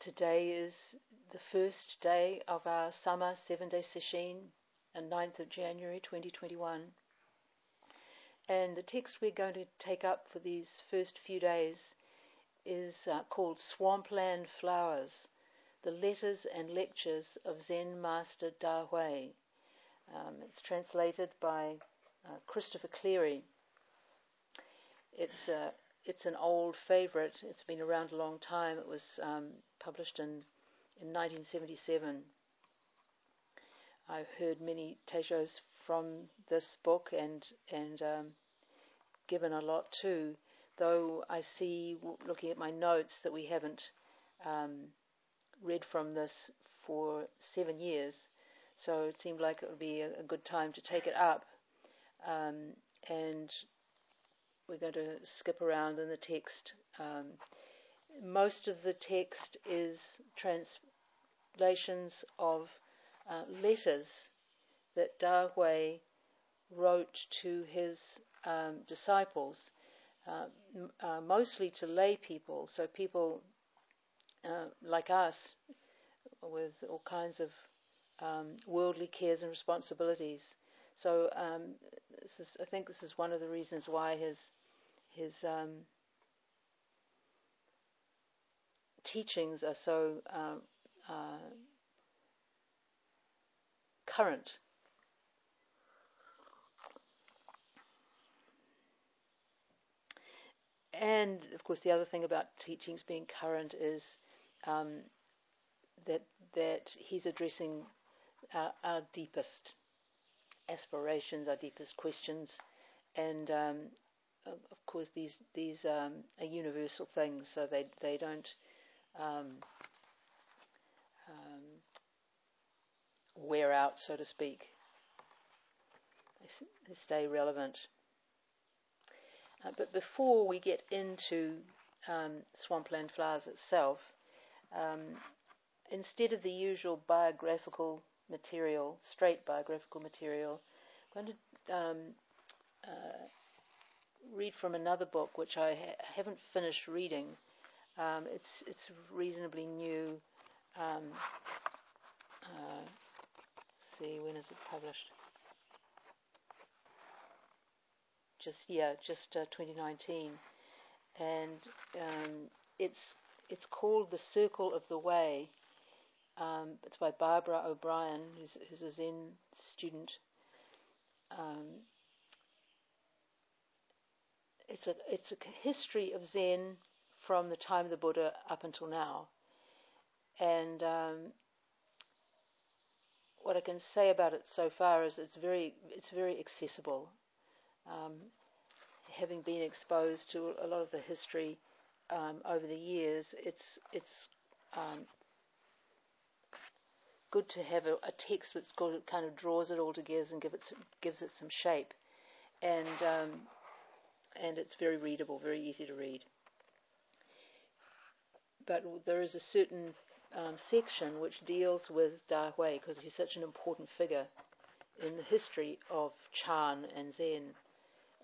Today is the first day of our summer seven day session, and 9th of January 2021. And the text we're going to take up for these first few days is uh, called Swampland Flowers The Letters and Lectures of Zen Master Da Hui. Um, it's translated by uh, Christopher Cleary. It's, uh, it's an old favourite, it's been around a long time. It was um, published in, in 1977. I've heard many teishos from this book and, and um, given a lot too, though I see, looking at my notes, that we haven't um, read from this for seven years. So it seemed like it would be a, a good time to take it up. Um, and we're going to skip around in the text. Um, most of the text is translations of uh, letters that Da Hui wrote to his um, disciples, uh, m- uh, mostly to lay people, so people uh, like us with all kinds of um, worldly cares and responsibilities. So um, is, I think this is one of the reasons why his his um, teachings are so um, uh, current. And of course, the other thing about teachings being current is um, that that he's addressing our, our, deepest aspirations, our deepest questions, and um, of course, these these um, are universal things, so they they don't um, um, wear out, so to speak. They, they stay relevant. Uh, but before we get into um, Swampland Flowers itself, um, instead of the usual biographical material, straight biographical material, I'm going to uh, read from another book which I ha- haven't finished reading. Um, it's it's reasonably new. Um, uh, see when is it published? Just yeah, just uh, 2019, and um, it's it's called The Circle of the Way. Um, it's by Barbara O'Brien, who's, who's a Zen student. Um, it's a it's a history of Zen from the time of the Buddha up until now, and um, what I can say about it so far is it's very it's very accessible. Um, having been exposed to a lot of the history um, over the years, it's it's um, good to have a, a text that's kind of draws it all together and give it gives it some shape, and um, and it's very readable, very easy to read. But there is a certain um, section which deals with Da Hui because he's such an important figure in the history of Chan and Zen,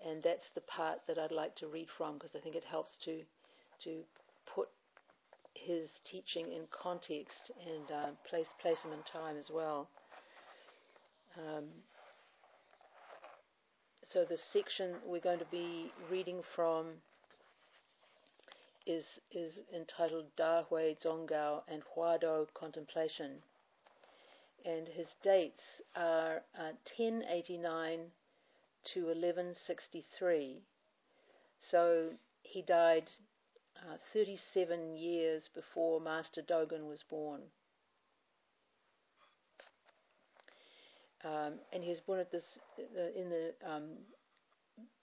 and that's the part that I'd like to read from because I think it helps to to put his teaching in context and uh, place place him in time as well. Um, so the section we're going to be reading from is is entitled Da Hui Zonggao and Huado Contemplation, and his dates are uh, 1089 to 1163. So he died uh, 37 years before Master Dogen was born. Um, and he was born at this in the um,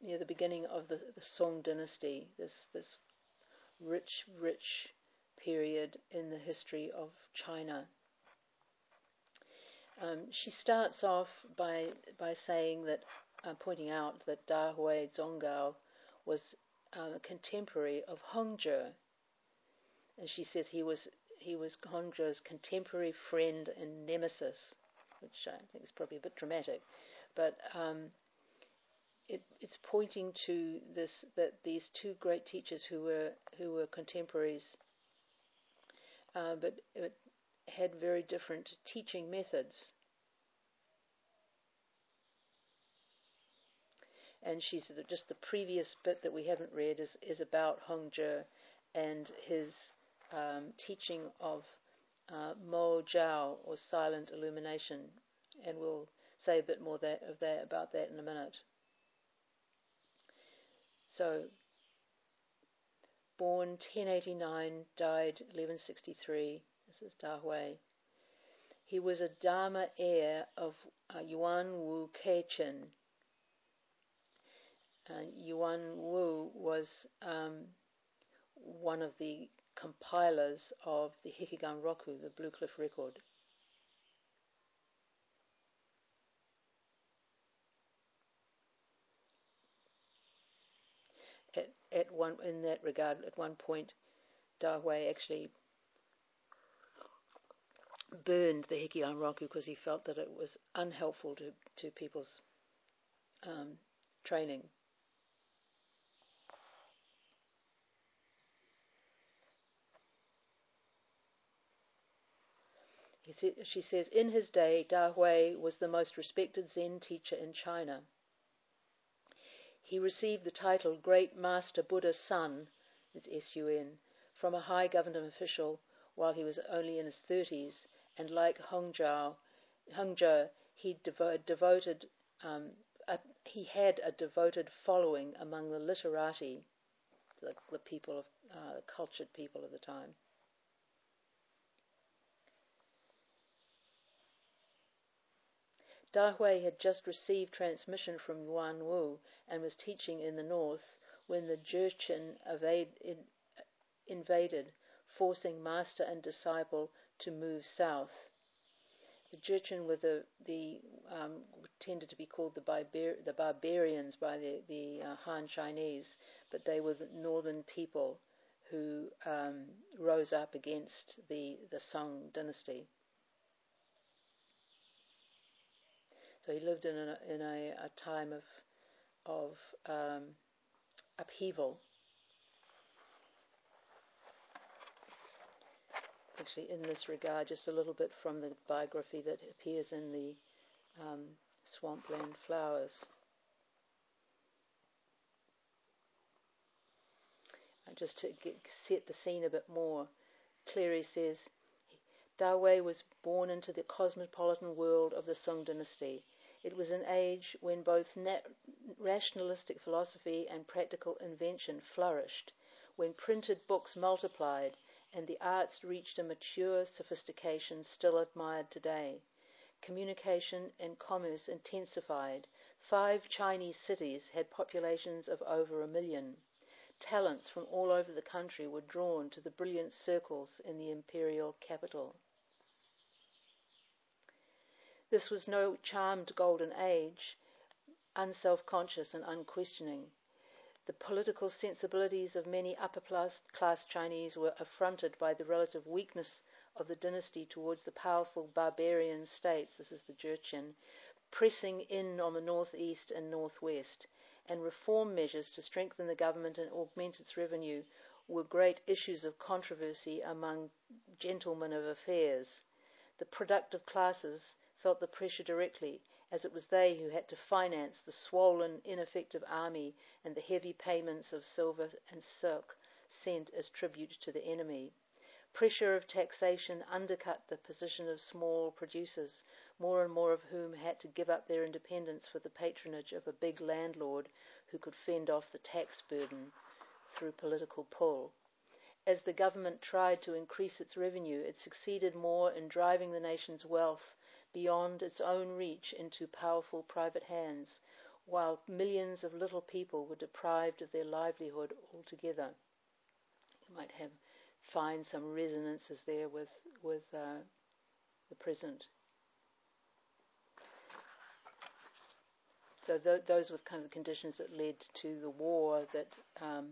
near the beginning of the, the Song dynasty. This this rich, rich period in the history of China. Um, she starts off by by saying that, uh, pointing out that Da Hui Zonggao was uh, a contemporary of Hongzhi, and she says he was he was Hongzhi's contemporary friend and nemesis which I think is probably a bit dramatic, but um, it, it's pointing to this that these two great teachers who were who were contemporaries uh, but had very different teaching methods. And she said that just the previous bit that we haven't read is, is about Hongzhi and his um, teaching of uh, Mo Jiao, or silent illumination. And we'll say a bit more that, of that, about that in a minute. So, born 1089, died 1163. This is Da Hui. He was a Dharma heir of uh, Yuan Wu Keqin. Uh, Yuan Wu was um, one of the compilers of the Hekigan Roku, the Blue Cliff record. At, at one in that regard, at one point, Da Hui actually burned the Hekigan Roku because he felt that it was unhelpful to, to people's um, training. She says, in his day, Da Hui was the most respected Zen teacher in China. He received the title Great Master Buddha's Son, it's S-U-N, from a high government official while he was only in his 30s, and like Hongzhou, Hongzhou he devo- devoted, um, a, he had a devoted following among the literati, the, the people of, uh, the cultured people of the time. Da Hui had just received transmission from Yuan Wu and was teaching in the north when the Jurchen invaded, forcing master and disciple to move south. The Jurchen were the, the um, tended to be called the, the barbarians by the, the uh, Han Chinese, but they were the northern people who um, rose up against the, the Song dynasty. So he lived in a, in a, a time of of um, upheaval. Actually, in this regard, just a little bit from the biography that appears in the um, Swampland Flowers. And just to get, set the scene a bit more, Cleary says, Da Hui was born into the cosmopolitan world of the Song dynasty it was an age when both nat- rationalistic philosophy and practical invention flourished, when printed books multiplied and the arts reached a mature sophistication still admired today. Communication and commerce intensified. Five Chinese cities had populations of over a million. Talents from all over the country were drawn to the brilliant circles in the imperial capital. This was no charmed golden age, unself conscious and unquestioning. The political sensibilities of many upper class Chinese were affronted by the relative weakness of the dynasty towards the powerful barbarian states, this is the Jurchen, pressing in on the northeast and northwest, and reform measures to strengthen the government and augment its revenue were great issues of controversy among gentlemen of affairs. The productive classes felt the pressure directly, as it was they who had to finance the swollen, ineffective army and the heavy payments of silver and silk sent as tribute to the enemy. Pressure of taxation undercut the position of small producers, more and more of whom had to give up their independence for the patronage of a big landlord who could fend off the tax burden through political pull. As the government tried to increase its revenue, it succeeded more in driving the nation's wealth beyond its own reach into powerful private hands, while millions of little people were deprived of their livelihood altogether. You might have find some resonances there with with uh, the present. So th- those were kind of the conditions that led to the war that um,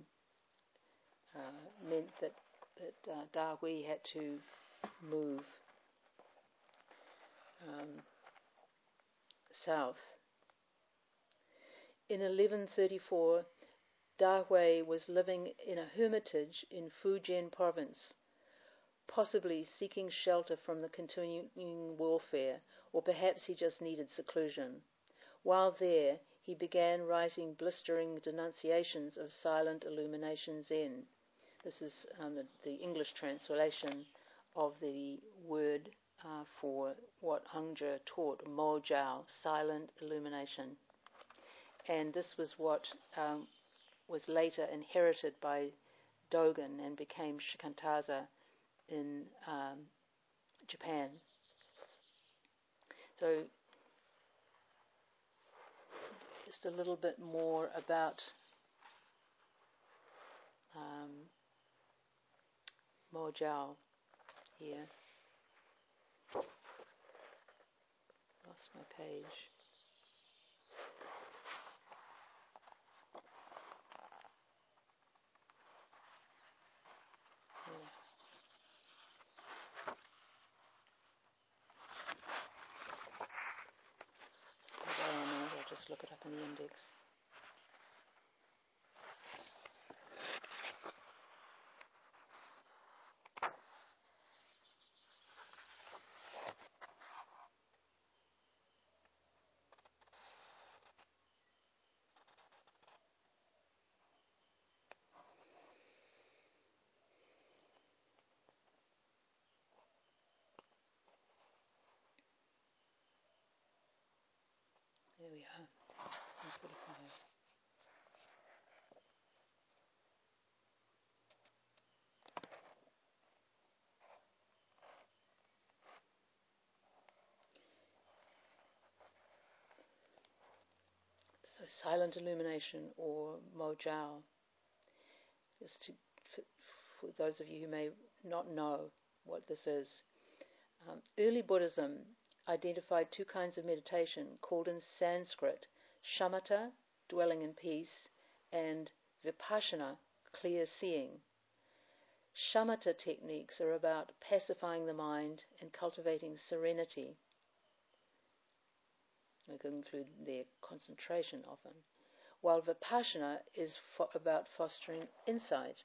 uh, meant that that uh, had to move um, south. In 1134, Da Hui was living in a hermitage in Fujian province. possibly seeking shelter from the continuing warfare, or perhaps he just needed seclusion. While there, he began writing blistering denunciations of silent illumination Zen. This is um, the, the, English translation of the word uh, for what Hongzhi taught, Mojao, silent illumination. And this was what um, was later inherited by Dogen and became Shikantaza in um, Japan. So, just a little bit more about um, Mo Jiao here. Lost my page. Yeah. just look it up in the index. There we are. So silent illumination or mojao. Just to, for, for, those of you who may not know what this is. Um, early Buddhism identified two kinds of meditation called in Sanskrit shamatha, dwelling in peace, and vipassana, clear seeing. Shamatha techniques are about pacifying the mind and cultivating serenity. We can include their concentration often, while vipassana is fo- about fostering insight.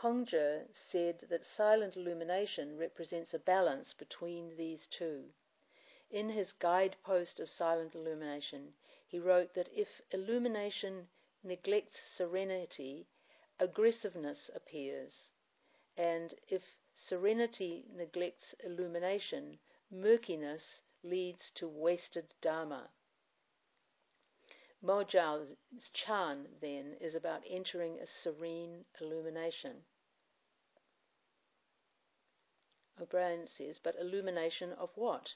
Hongzhi said that silent illumination represents a balance between these two. In his guidepost of silent illumination, he wrote that if illumination neglects serenity, aggressiveness appears, and if serenity neglects illumination, murkiness leads to wasted Dharma. Mojiao's Chan, then, is about entering a serene illumination. O'Brien says, but illumination of what?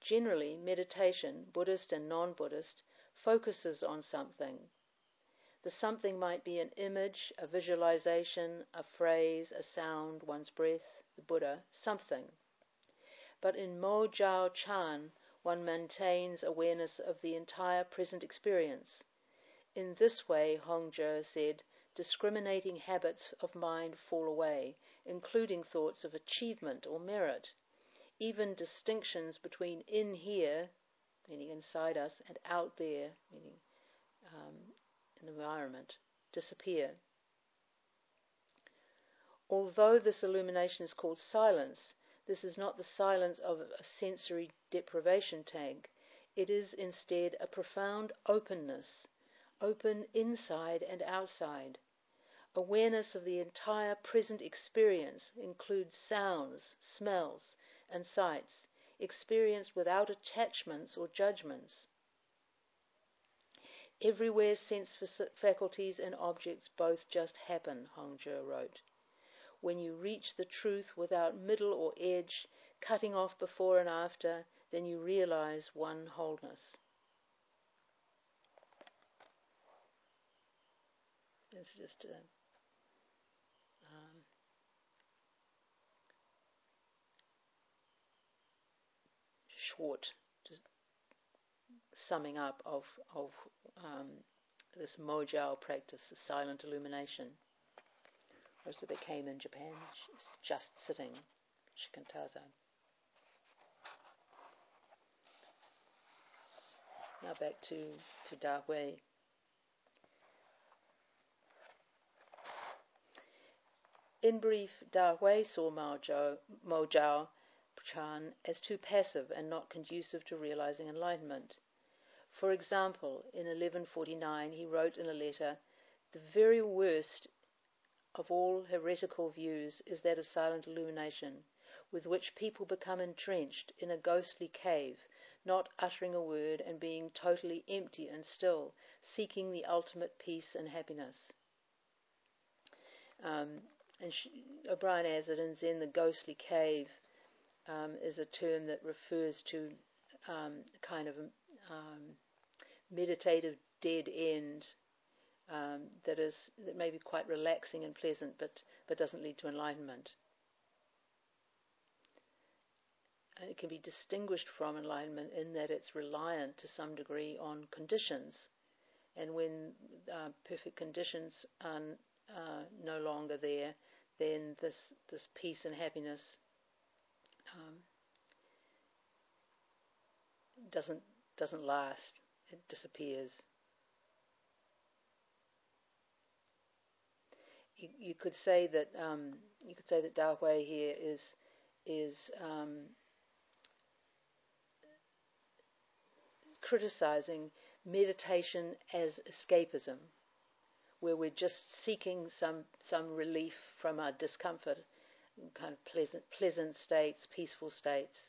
Generally, meditation, Buddhist and non Buddhist, focuses on something. The something might be an image, a visualization, a phrase, a sound, one's breath, the Buddha, something. But in Mo Chan, one maintains awareness of the entire present experience. In this way, Hongzhi said, discriminating habits of mind fall away, including thoughts of achievement or merit. Even distinctions between in here, meaning inside us, and out there, meaning um, in the environment, disappear. Although this illumination is called silence, this is not the silence of a sensory deprivation tank. It is instead a profound openness, open inside and outside. Awareness of the entire present experience includes sounds, smells, and sights, experienced without attachments or judgments. Everywhere sense faculties and objects both just happen, Hongzhi wrote when you reach the truth without middle or edge, cutting off before and after, then you realize one wholeness. It's just a um, short just summing up of of um, this Mojiao practice, the silent illumination as it became in Japan, just sitting, shikantaza. Now back to, to Da Hui. In brief, Da Hui saw Mo Zhao Chan as too passive and not conducive to realizing enlightenment. For example, in 1149 he wrote in a letter, The very worst of all heretical views is that of silent illumination, with which people become entrenched in a ghostly cave, not uttering a word and being totally empty and still, seeking the ultimate peace and happiness. Um, and she, O'Brien adds that in Zen, the ghostly cave um, is a term that refers to um, kind of um, meditative dead end um, that is that may be quite relaxing and pleasant, but but doesn't lead to enlightenment. And it can be distinguished from enlightenment in that it's reliant to some degree on conditions, and when uh, perfect conditions are uh, no longer there, then this this peace and happiness um, doesn't doesn't last it disappears. You, you could say that um, you could say that Da Hui here is is um, criticizing meditation as escapism, where we're just seeking some some relief from our discomfort, kind of pleasant pleasant states, peaceful states.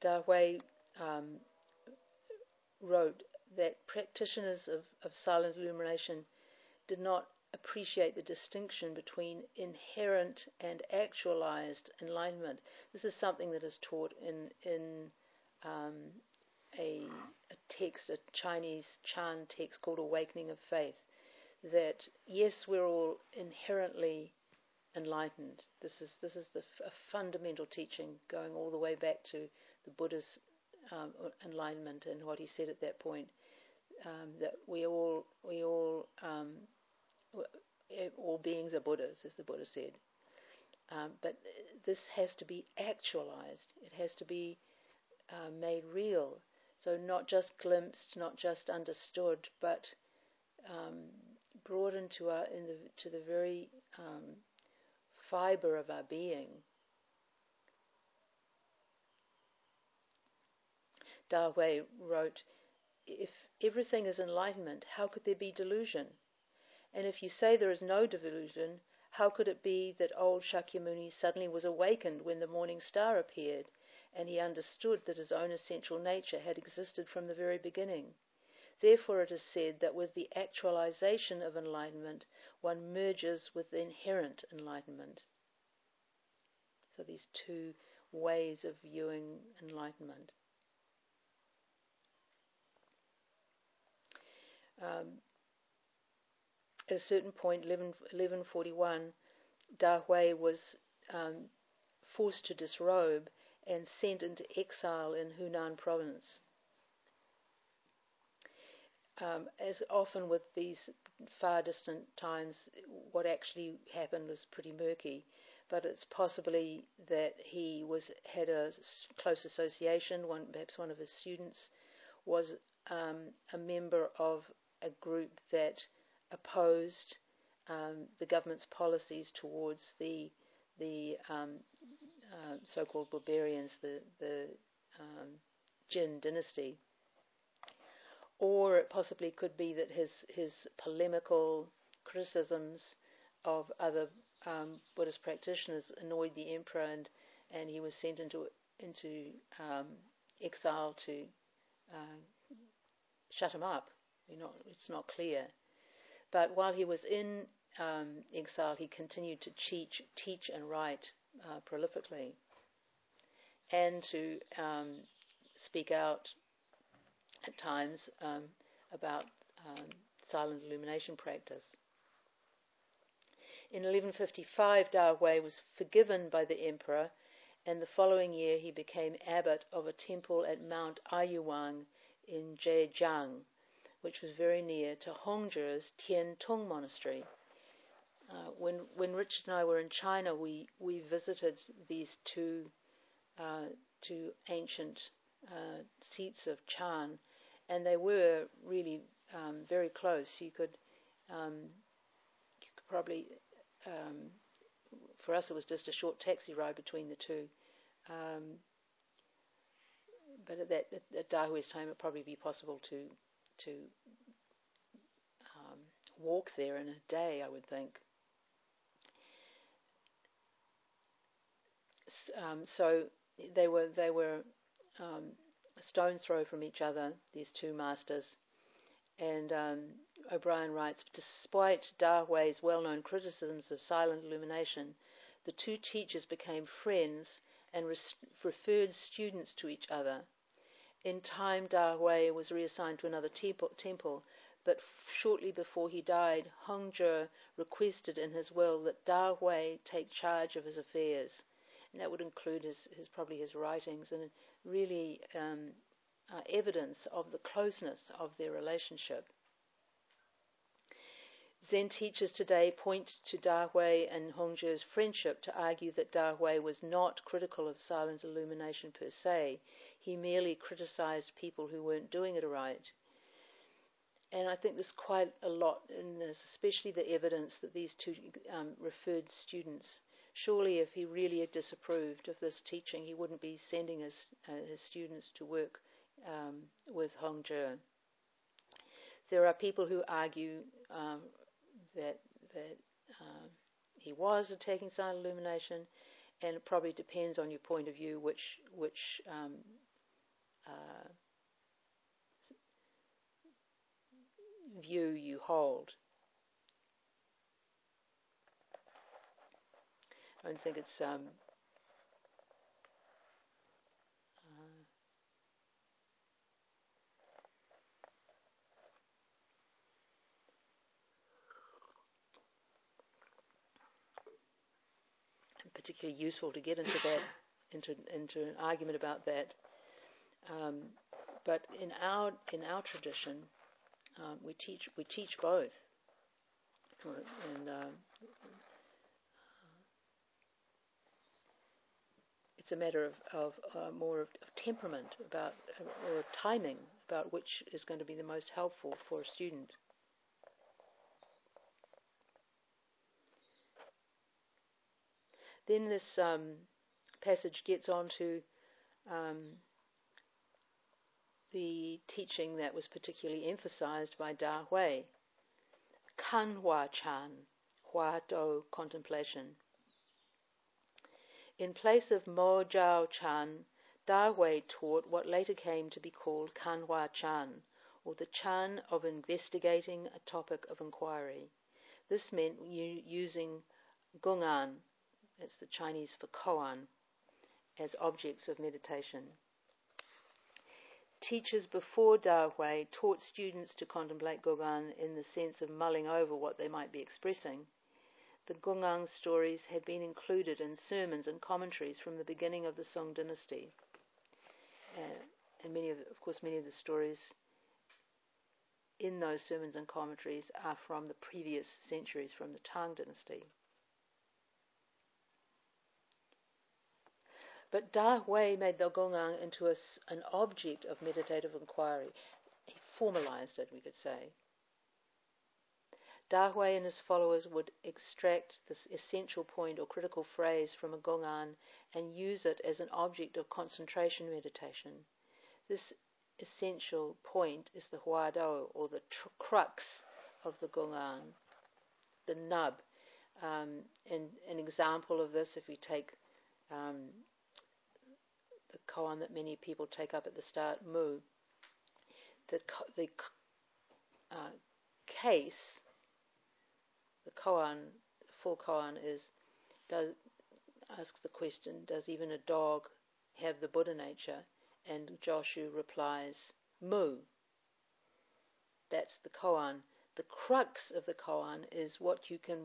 Da Hui um, wrote that practitioners of, of silent illumination did not appreciate the distinction between inherent and actualized enlightenment. This is something that is taught in in um, a, a, text, a Chinese Chan text called Awakening of Faith. That yes, we're all inherently enlightened. This is this is the a fundamental teaching going all the way back to the Buddha's um, enlightenment and what he said at that point. Um, that we all we all um, all beings are Buddhas, as the Buddha said. Um, but this has to be actualized. It has to be uh, made real. So not just glimpsed, not just understood, but um, brought into our in the, to the very fiber of our being. Da Hui wrote, If everything is enlightenment, how could there be delusion? And if you say there is no delusion, how could it be that old Shakyamuni suddenly was awakened when the morning star appeared, and he understood that his own essential nature had existed from the very beginning? Therefore, it is said that with the actualization of enlightenment, one merges with the inherent enlightenment. So, these two ways of viewing enlightenment. Um, at a certain point, 11, 1141, Da Hui was um, forced to disrobe and sent into exile in Hunan province. Um, as often with these far distant times, what actually happened was pretty murky. But it's possibly that he was had a close association. One, perhaps one of his students was um, a member of a group that opposed um, the government's policies towards the the um, uh, so-called barbarians, the the um, Jin dynasty, or it possibly could be that his his polemical criticisms of other um, Buddhist practitioners annoyed the emperor, and and he was sent into into um, exile to uh, shut him up. Not, it's not clear. But while he was in um, exile, he continued to teach, teach and write uh, prolifically, and to um, speak out at times um, about um, silent illumination practice. In 1155, Da Hui was forgiven by the emperor, and the following year he became abbot of a temple at Mount Ayuwang in Zhejiang, which was very near to Hongzhi's Tian Tong Monastery. Uh, when when Richard and I were in China, we we visited these two uh, to ancient uh, seats of Chan, and they were really um, very close. You could, um, you could probably, um, for us, it was just a short taxi ride between the two. Um, but at that at, at Dahui's time, it'd probably be possible to to um, walk there in a day, I would think. Um, so they were they were um, a stone's throw from each other, these two masters. And um, O'Brien writes, despite Dahui's well-known criticisms of silent illumination, the two teachers became friends and res- referred students to each other. In time, Dahui was reassigned to another temple, but shortly before he died, Hongzhi requested in his will that Dahui take charge of his affairs and that would include his, his probably his writings and really um, uh, evidence of the closeness of their relationship. Zen teachers today point to Dahui and Hongzhi's friendship to argue that Dahui was not critical of silent illumination per se. He merely criticized people who weren't doing it right. And I think there's quite a lot in this, especially the evidence that these two um, referred students surely if he really disapproved of this teaching, he wouldn't be sending his, uh, his students to work um, with Hongzhi. There are people who argue um, that that um, he was attacking silent illumination, and it probably depends on your point of view which which um, uh, view you hold. I don't think it's um, uh, particularly useful to get into that into into an argument about that. Um, but in our in our tradition, um, we teach we teach both, and uh, it's a matter of, of uh, more of, of, temperament about uh, or timing about which is going to be the most helpful for a student. Then this um, passage gets on to um, the teaching that was particularly emphasized by Da Hui, Kan Hua Chan, Hua Do contemplation. In place of Mo Jiao Chan, Da Hui taught what later came to be called Kan Kanhua Chan, or the Chan of investigating a topic of inquiry. This meant using Gungan, that's the Chinese for koan, as objects of meditation. Teachers before Hui taught students to contemplate Gungan in the sense of mulling over what they might be expressing the Gungang stories had been included in sermons and commentaries from the beginning of the Song dynasty. Uh, and many of, of course, many of the stories in those sermons and commentaries are from the previous centuries, from the Tang dynasty. But Da Hui made the Gongang into a, an object of meditative inquiry. He formalized it, we could say. Da Dahui and his followers would extract this essential point or critical phrase from a gongan and use it as an object of concentration meditation. This essential point is the huado, or the tr- crux of the gongan, the nub. Um, and an example of this, if we take um, koan that many people take up at the start, mu, the, the uh, case the koan, full koan is, does, asks the question, does even a dog have the Buddha nature? And Joshu replies, Mu. That's the koan. The crux of the koan is what you can,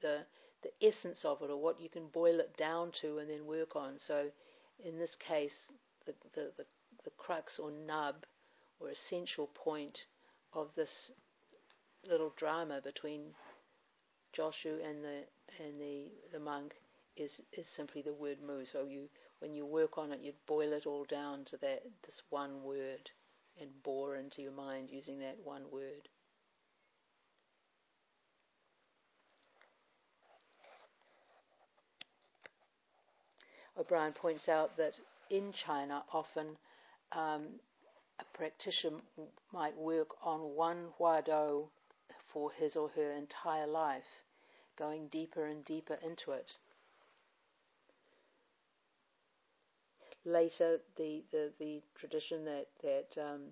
the, the essence of it, or what you can boil it down to and then work on. So in this case, the, the, the, the crux or nub or essential point of this little drama between Joshu and the and the, the monk is is simply the word mu. So you when you work on it, you'd boil it all down to that this one word and bore into your mind using that one word. O'Brien points out that in China, often um, a practitioner might work on one huadou for his or her entire life, going deeper and deeper into it. Later, the, the, the tradition that, that um,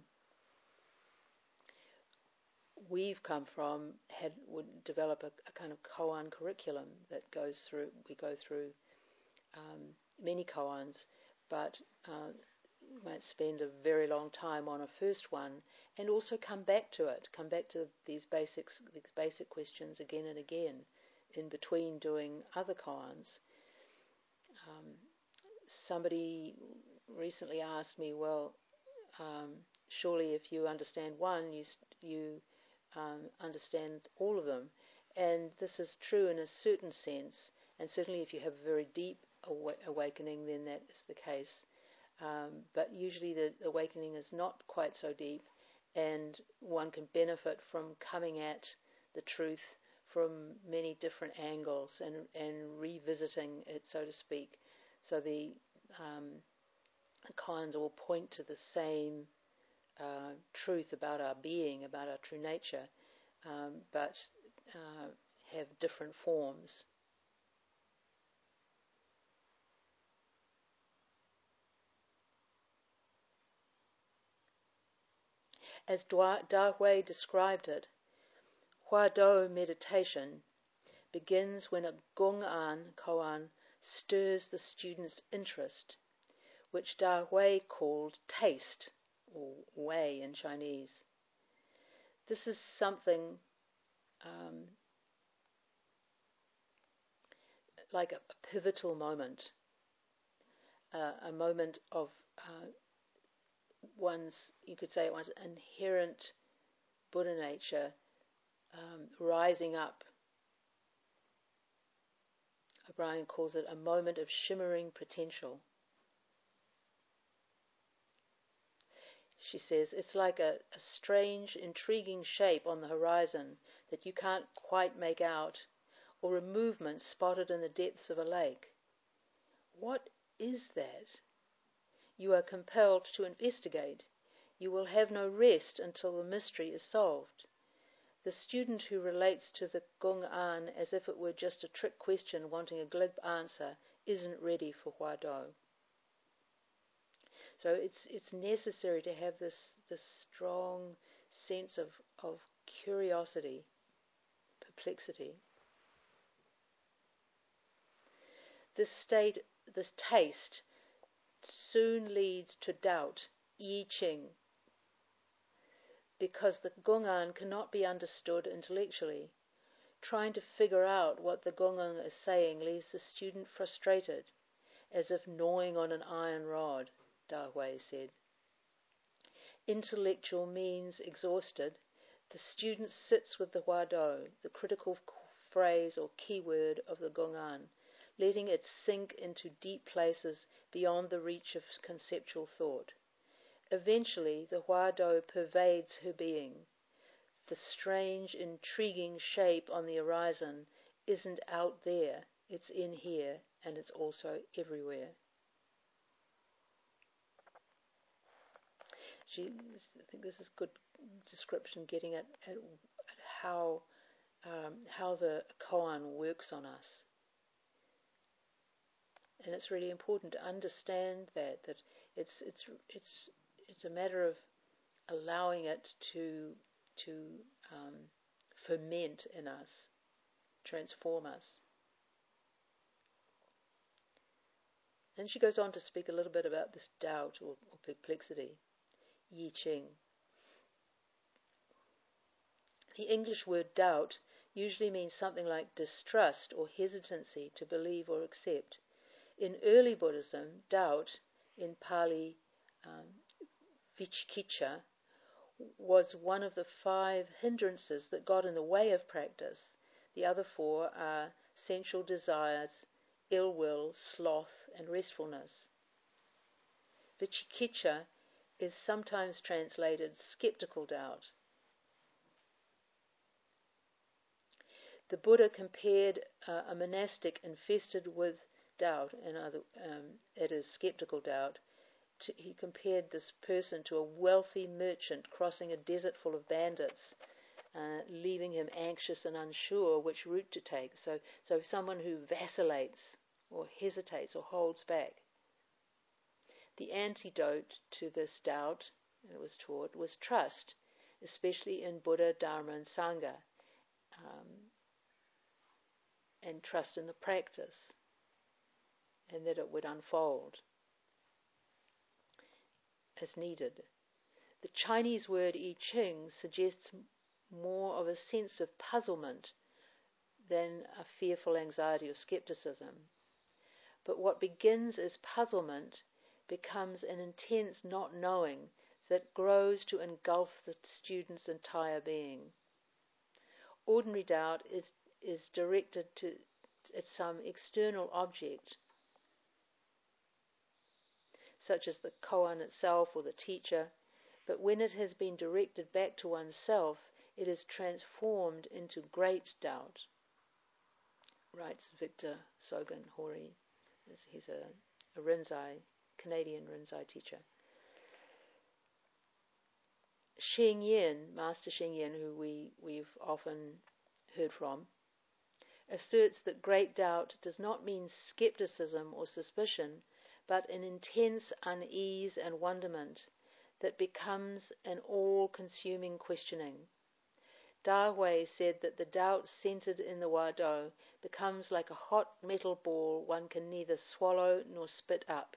we've come from had would develop a, a, kind of koan curriculum that goes through. We go through um, many koans, but uh, might spend a very long time on a first one and also come back to it, come back to these basics, these basic questions again and again in between doing other koans. Um, somebody recently asked me, well, um, surely if you understand one, you, you um, understand all of them. And this is true in a certain sense, and certainly if you have a very deep awakening, then that is the case. Um, but usually the awakening is not quite so deep, and one can benefit from coming at the truth from many different angles and, and revisiting it, so to speak. So the um, koans will point to the same uh, truth about our being, about our true nature, um, but uh, have different forms. As Da Hui described it, Huadou meditation begins when a Gong'an koan stirs the student's interest, which Da Hui called taste, or wei in Chinese. This is something um, like a, a, pivotal moment, uh, a moment of uh, one's, you could say, one's inherent Buddha nature um, rising up. O'Brien calls it a moment of shimmering potential. She says it's like a, a strange, intriguing shape on the horizon that you can't quite make out, or a movement spotted in the depths of a lake. What is that? You are compelled to investigate. You will have no rest until the mystery is solved. The student who relates to the Gong'an as if it were just a trick question wanting a glib answer isn't ready for Huadou. So it's it's necessary to have this this strong sense of, of curiosity, perplexity. This state, this taste soon leads to doubt, yi qing, because the Gong'an cannot be understood intellectually. Trying to figure out what the Gong'an is saying leaves the student frustrated, as if gnawing on an iron rod, Da Hui said. Intellectual means exhausted, the student sits with the Huadou, the critical phrase or keyword of the Gong'an, letting it sink into deep places beyond the reach of conceptual thought. Eventually, the Huadou pervades her being. The strange, intriguing shape on the horizon isn't out there, it's in here, and it's also everywhere. She, I think this is good description, getting at, at, at how um, how the koan works on us. And it's really important to understand that that it's it's it's it's a matter of allowing it to to um, ferment in us, transform us. Then she goes on to speak a little bit about this doubt or, or perplexity, Yi Qing. The English word doubt usually means something like distrust or hesitancy to believe or accept. In early Buddhism, doubt, in Pali um, vicikiccha, was one of the five hindrances that got in the way of practice. The other four are sensual desires, ill will, sloth, and restfulness. Vicikiccha is sometimes translated skeptical doubt. The Buddha compared uh, a monastic infested with doubt, and other, um, it is skeptical doubt. To, he compared this person to a wealthy merchant crossing a desert full of bandits, uh, leaving him anxious and unsure which route to take. So, so someone who vacillates or hesitates or holds back. The antidote to this doubt, it was taught, was trust, especially in Buddha, Dharma, and Sangha. Um, and trust in the practice and that it would unfold as needed. The Chinese word yiqing suggests more of a sense of puzzlement than a fearful anxiety or skepticism. But what begins as puzzlement becomes an intense not knowing that grows to engulf the student's entire being. Ordinary doubt is is directed to at some external object, such as the koan itself or the teacher, but when it has been directed back to oneself, it is transformed into great doubt. Writes Victor Sogen Hori. He's a, a Rinzai, Canadian Rinzai teacher. Sheng Yen, Master Sheng Yen, who we, we've often heard from, asserts that great doubt does not mean skepticism or suspicion, but an intense unease and wonderment that becomes an all consuming questioning. Da Hui said that the doubt centered in the Huatou becomes like a hot metal ball one can neither swallow nor spit up.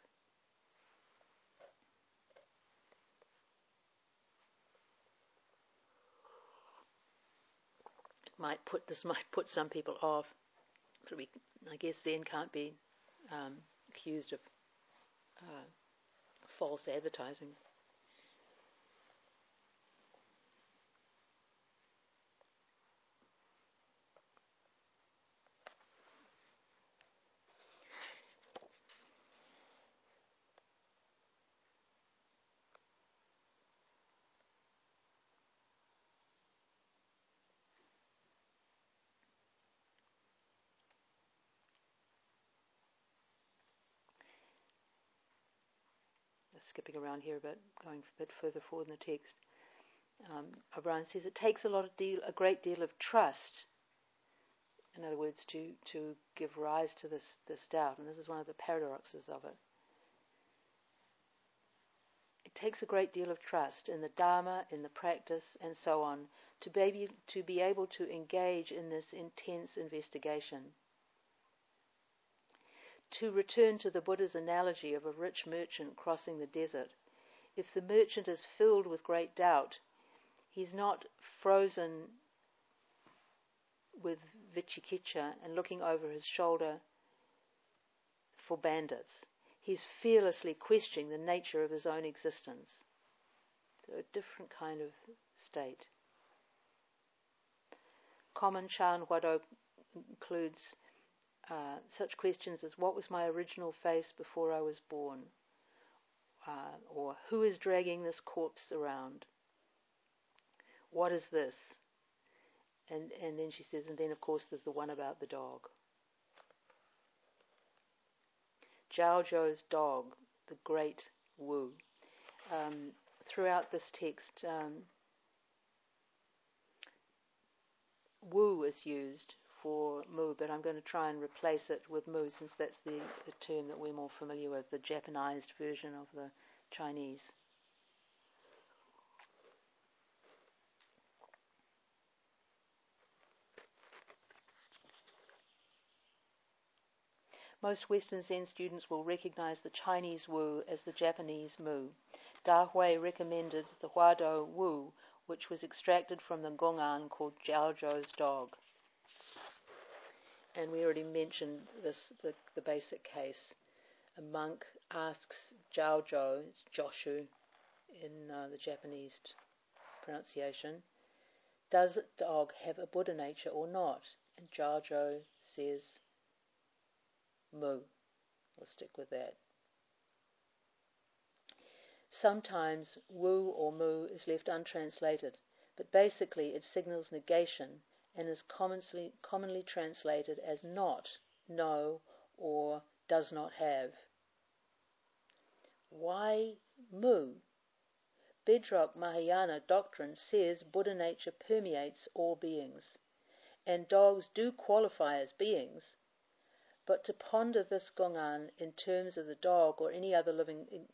might put this might put some people off. But we, I guess, then can't be um, accused of uh, false advertising. Skipping around here, but going a bit further forward in the text. Um, O'Brien says it takes a lot of deal, a great deal of trust. In other words, to to give rise to this this doubt, and this is one of the paradoxes of it. It takes a great deal of trust in the Dharma, in the practice, and so on, to be, to be able to engage in this intense investigation. To return to the Buddha's analogy of a rich merchant crossing the desert, if the merchant is filled with great doubt, he's not frozen with vicikiccha and looking over his shoulder for bandits. He's fearlessly questioning the nature of his own existence. So a different kind of state. Common Chan Huatou includes uh, such questions as what was my original face before I was born? Uh, or who is dragging this corpse around? What is this? And, and then she says, and then of course there's the one about the dog. Zhao Zhou's dog, the great Wu. Um, throughout this text, um, Wu is used for mu, but I'm going to try and replace it with mu since that's the, the term that we're more familiar with, the Japanized version of the Chinese. Most Western Zen students will recognize the Chinese Wu as the Japanese Mu. Da Hui recommended the Huatou Wu, which was extracted from the Gongan called Zhao Zhou's dog and we already mentioned this the, the basic case. A monk asks Zhao Zhou, it's Joshu in uh, the Japanese pronunciation, does dog have a Buddha nature or not? And Zhao Zhou says, Mu. We'll stick with that. Sometimes wu or mu is left untranslated, but basically it signals negation and is commonly, commonly translated as not, no, or does not have. Why mu? Bedrock Mahayana doctrine says Buddha nature permeates all beings, and dogs do qualify as beings, but to ponder this gongan in terms of the dog or any other living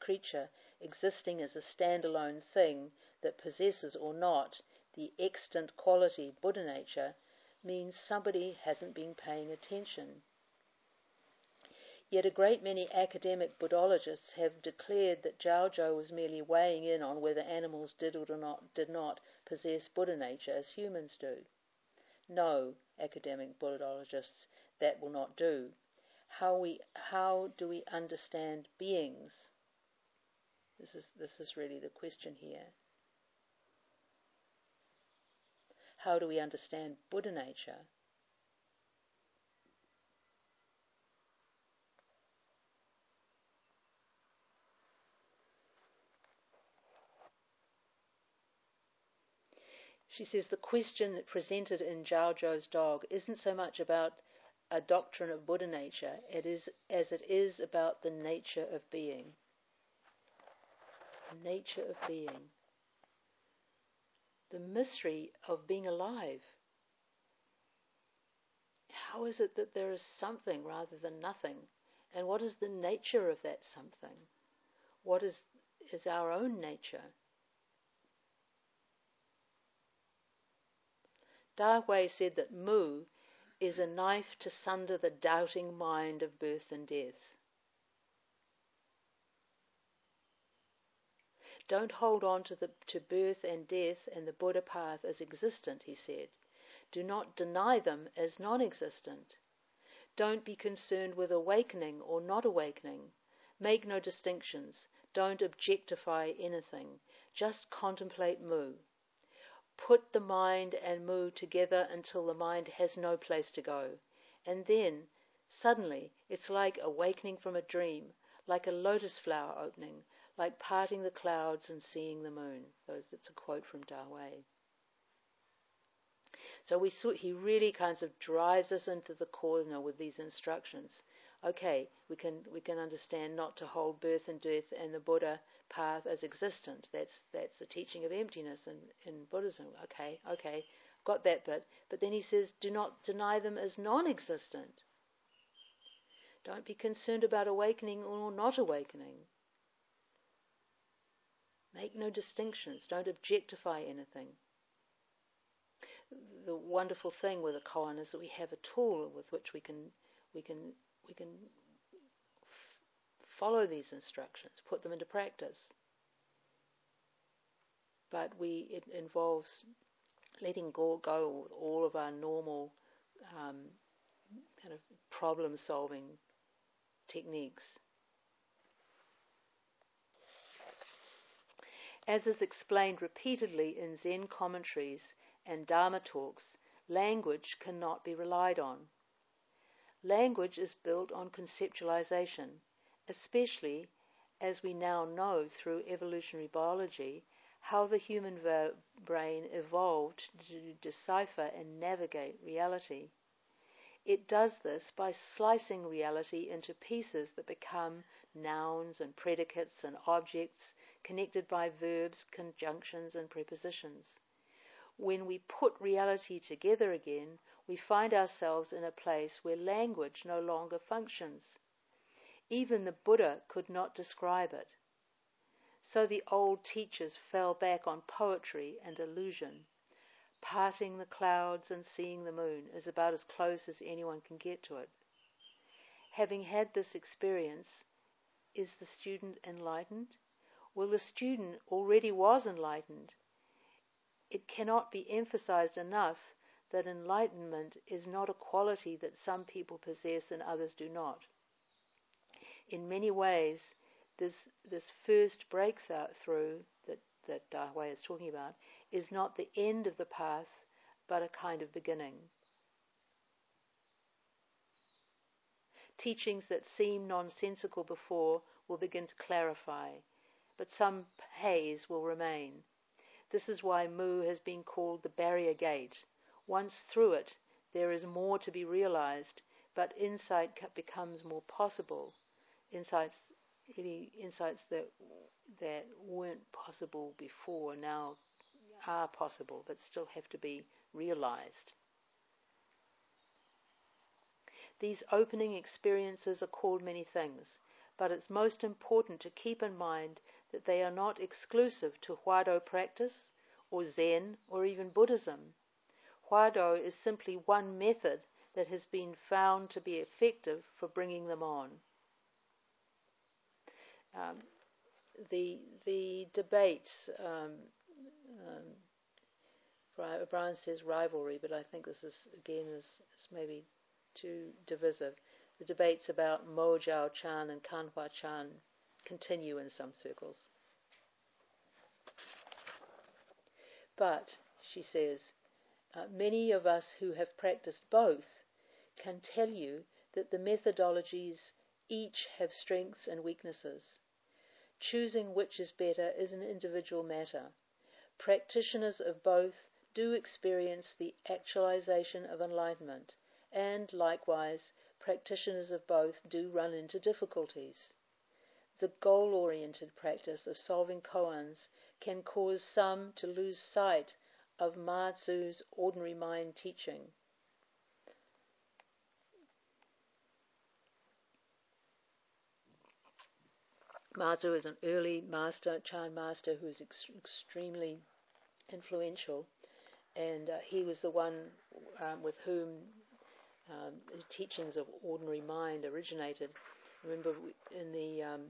creature existing as a standalone thing that possesses or not the extant quality Buddha nature means somebody hasn't been paying attention. Yet a great many academic Buddhologists have declared that Zhao Zhou was merely weighing in on whether animals did or not, did not possess Buddha nature as humans do. No, academic Buddhologists, that will not do. How, we, how do we understand beings? This is, this is really the question here. How do we understand Buddha nature? She says the question presented in Zhao Zhou's dog isn't so much about a doctrine of Buddha nature it is, as it is about the nature of being. Nature of being. The mystery of being alive. How is it that there is something rather than nothing? And what is the nature of that something? What is, is our own nature? Da Hui said that Mu is a knife to sunder the doubting mind of birth and death. Don't hold on to, the, to birth and death and the Buddha path as existent, he said. Do not deny them as non existent. Don't be concerned with awakening or not awakening. Make no distinctions. Don't objectify anything. Just contemplate Mu put the mind and mu together until the mind has no place to go. And then, suddenly, it's like awakening from a dream, like a lotus flower opening, like parting the clouds and seeing the moon. That's a quote from Da Hui. So we saw, he really kind of drives us into the corner with these instructions. Okay, we can we can understand not to hold birth and death and the Buddha path as existent. That's that's the teaching of emptiness in, in Buddhism. Okay, okay, got that bit. But then he says, do not deny them as non-existent. Don't be concerned about awakening or not awakening. Make no distinctions. Don't objectify anything. The wonderful thing with a koan is that we have a tool with which we can we can we can follow these instructions, put them into practice. But we it involves letting go, go with all of our normal um, kind of problem solving techniques. As is explained repeatedly in Zen commentaries and Dharma talks, language cannot be relied on. Language is built on conceptualization, especially as we now know through evolutionary biology how the human brain evolved to decipher and navigate reality. It does this by slicing reality into pieces that become nouns and predicates and objects connected by verbs, conjunctions, and prepositions. When we put reality together again, we find ourselves in a place where language no longer functions. Even the Buddha could not describe it. So the old teachers fell back on poetry and illusion. Parting the clouds and seeing the moon is about as close as anyone can get to it. Having had this experience, is the student enlightened? Well, the student already was enlightened. It cannot be emphasized enough that enlightenment is not a quality that some people possess and others do not in many ways, this this first breakthrough that that Da is talking about is not the end of the path, but a kind of beginning. Teachings that seem nonsensical before will begin to clarify. but some haze will remain. This is why Mu has been called the barrier gate. Once through it, there is more to be realized, but insight becomes more possible. Insights, really, insights that that weren't possible before now are possible, but still have to be realized. These opening experiences are called many things, but it's most important to keep in mind that they are not exclusive to Huatou practice or Zen or even Buddhism. Huatou is simply one method that has been found to be effective for bringing them on. Um, the the debates. Um, um, Brian says rivalry, but I think this is again is, is maybe too divisive. The debates about Mozhao Chan and Kanhua Chan continue in some circles. But, she says, uh, many of us who have practiced both can tell you that the methodologies each have strengths and weaknesses. Choosing which is better is an individual matter. Practitioners of both do experience the actualization of enlightenment, and likewise, practitioners of both do run into difficulties. The goal oriented practice of solving koans can cause some to lose sight of Ma Tzu's ordinary mind teaching. Ma Tzu is an early master, Chan master, who is ex- extremely influential, and uh, he was the one um, with whom um, the teachings of ordinary mind originated. Remember, in the um,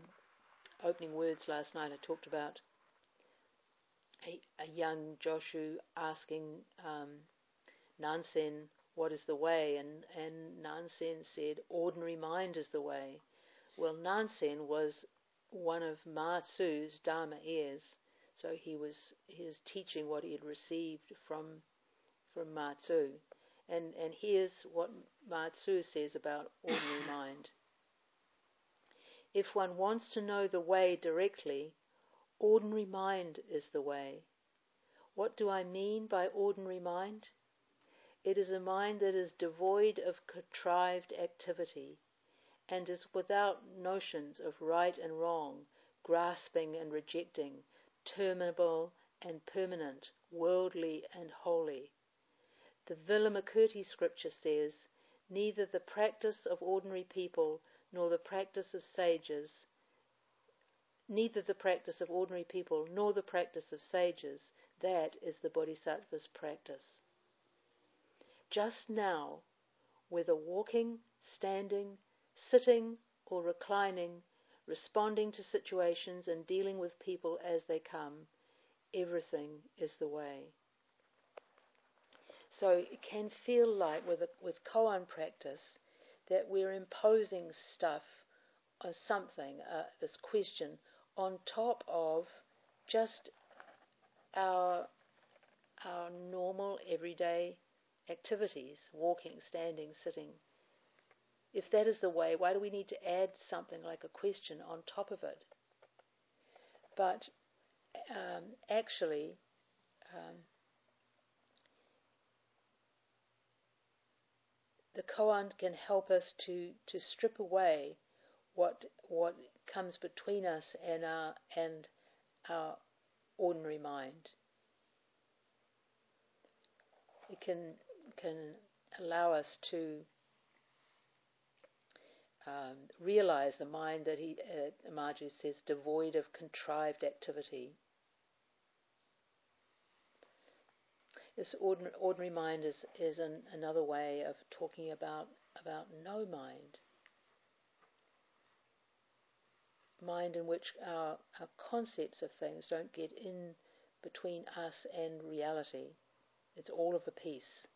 opening words last night, I talked about a, a young Joshu asking um, Nansen, "What is the way?" and and Nansen said, "Ordinary mind is the way." Well, Nansen was one of Ma Tzu's Dharma heirs, so he was he was teaching what he had received from from Ma Tzu. And, and here's what Ma Tzu says about ordinary mind. If one wants to know the way directly, ordinary mind is the way. What do I mean by ordinary mind? It is a mind that is devoid of contrived activity and is without notions of right and wrong, grasping and rejecting, terminable and permanent, worldly and holy. The Vimalakirti scripture says, Neither the practice of ordinary people nor the practice of sages, neither the practice of ordinary people nor the practice of sages, that is the Bodhisattva's practice. Just now, whether walking, standing, sitting, or reclining, responding to situations and dealing with people as they come, everything is the way. So it can feel like with, a, with koan practice that we're imposing stuff or something, uh, this question, on top of just our, our normal everyday activities, walking, standing, sitting. If that is the way, why do we need to add something like a question on top of it? But um, actually, um, the koan can help us to, to strip away what what comes between us and our and our ordinary mind. It can can allow us to um, realize the mind that he uh, says devoid of contrived activity. This ordinary, ordinary mind is, is an, another way of talking about, about no mind. Mind in which our, our concepts of things don't get in between us and reality. It's all of a piece.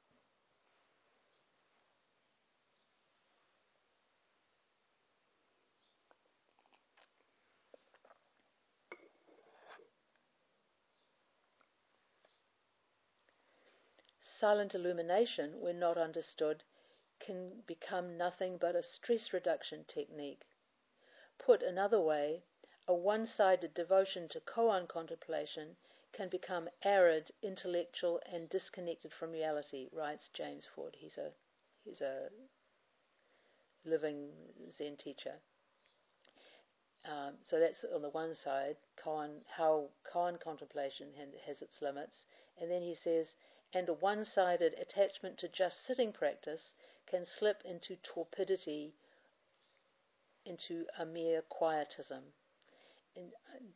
Silent illumination, when not understood, can become nothing but a stress reduction technique. Put another way, a one sided devotion to koan contemplation can become arid, intellectual, and disconnected from reality, writes James Ford. He's a, he's a living Zen teacher. Um, so that's on the one side, koan, how koan contemplation has its limits. And then he says, and a one sided attachment to just sitting practice can slip into torpidity, into a mere quietism. And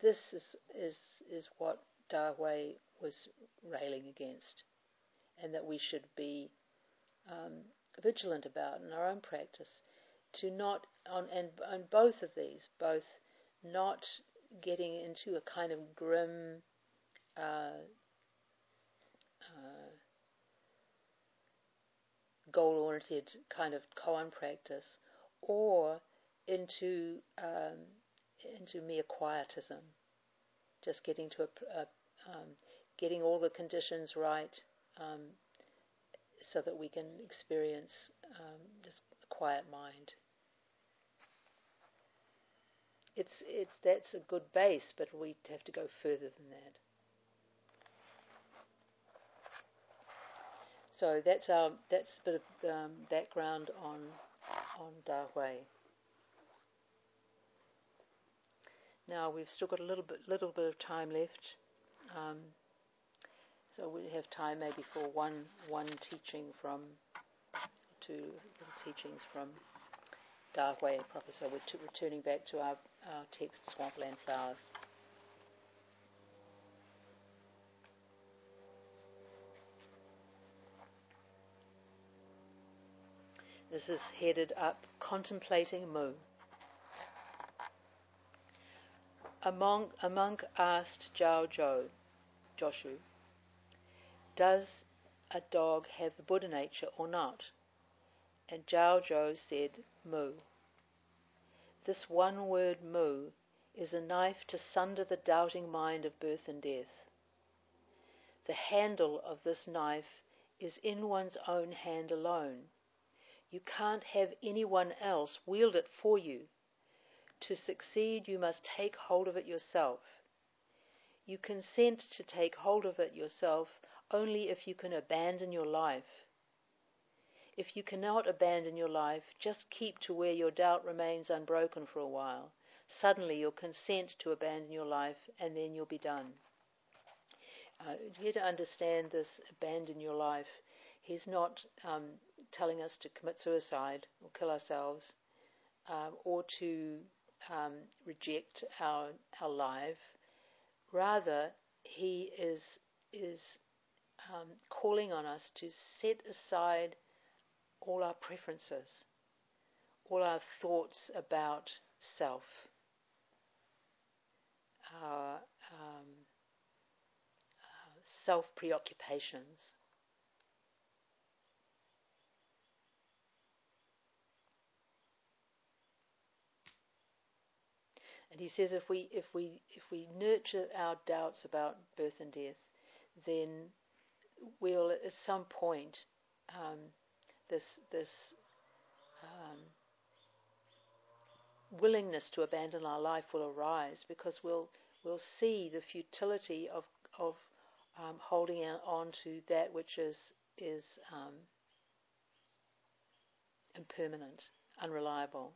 this is, is, is what Dahui was railing against, and that we should be um, vigilant about in our own practice. To not, on, and on both of these, both not getting into a kind of grim, uh, uh, goal oriented kind of koan practice, or into um, into mere quietism, just getting to a, a um, getting all the conditions right, um, so that we can experience um, just a quiet mind. It's it's that's a good base, but we have to go further than that. So that's our that's a bit of um, background on on Dahui. Now we've still got a little bit little bit of time left, um, so we have time maybe for one one teaching from two teachings from Dahui proper. So we're t- returning back to our, our text, Swampland Flowers. This is headed up Contemplating Mu. A monk, a monk asked Zhao Zhou, Joshu, Does a dog have the Buddha nature or not? And Zhao Zhou said, Mu. This one word Mu is a knife to sunder the doubting mind of birth and death. The handle of this knife is in one's own hand alone you can't have anyone else wield it for you. To succeed, you must take hold of it yourself. You consent to take hold of it yourself only if you can abandon your life. If you cannot abandon your life, just keep to where your doubt remains unbroken for a while. Suddenly you'll consent to abandon your life and then you'll be done. Uh, here to understand this abandon your life, he's not um, telling us to commit suicide or kill ourselves um, or to um, reject our, our life. Rather, he is, is um, calling on us to set aside all our preferences, all our thoughts about self, our um, uh, self preoccupations. And he says if we if we if we nurture our doubts about birth and death, then we'll at some point um, this this um, willingness to abandon our life will arise because we'll we'll see the futility of of um, holding on to that which is is um, impermanent, unreliable.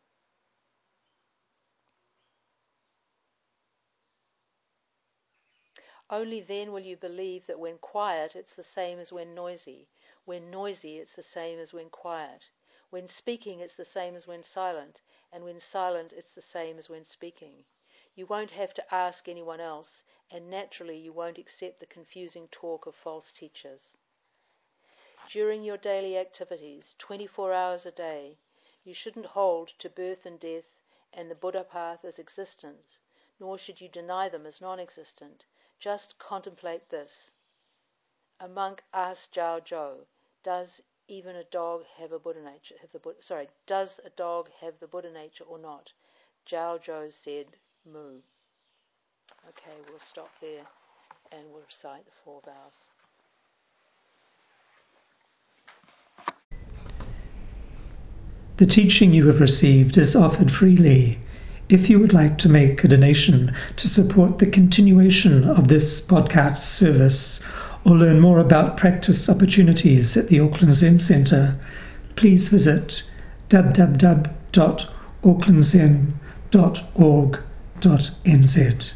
Only then will you believe that when quiet it's the same as when noisy. When noisy it's the same as when quiet. When speaking it's the same as when silent. And when silent it's the same as when speaking. You won't have to ask anyone else, and naturally you won't accept the confusing talk of false teachers. During your daily activities, 24 hours a day, you shouldn't hold to birth and death and the Buddha path as existent, nor should you deny them as non existent. Just contemplate this. A monk asked Zhao Zhou, "Does even a dog have a Buddha nature? Have the Buddha, sorry, does a dog have the Buddha nature or not?" Zhao Zhou said, "Mu." Okay, we'll stop there, and we'll recite the four vows. The teaching you have received is offered freely If you would like to make a donation to support the continuation of this podcast service or learn more about practice opportunities at the Auckland Zen Centre, please visit www.aucklandzen.org.nz.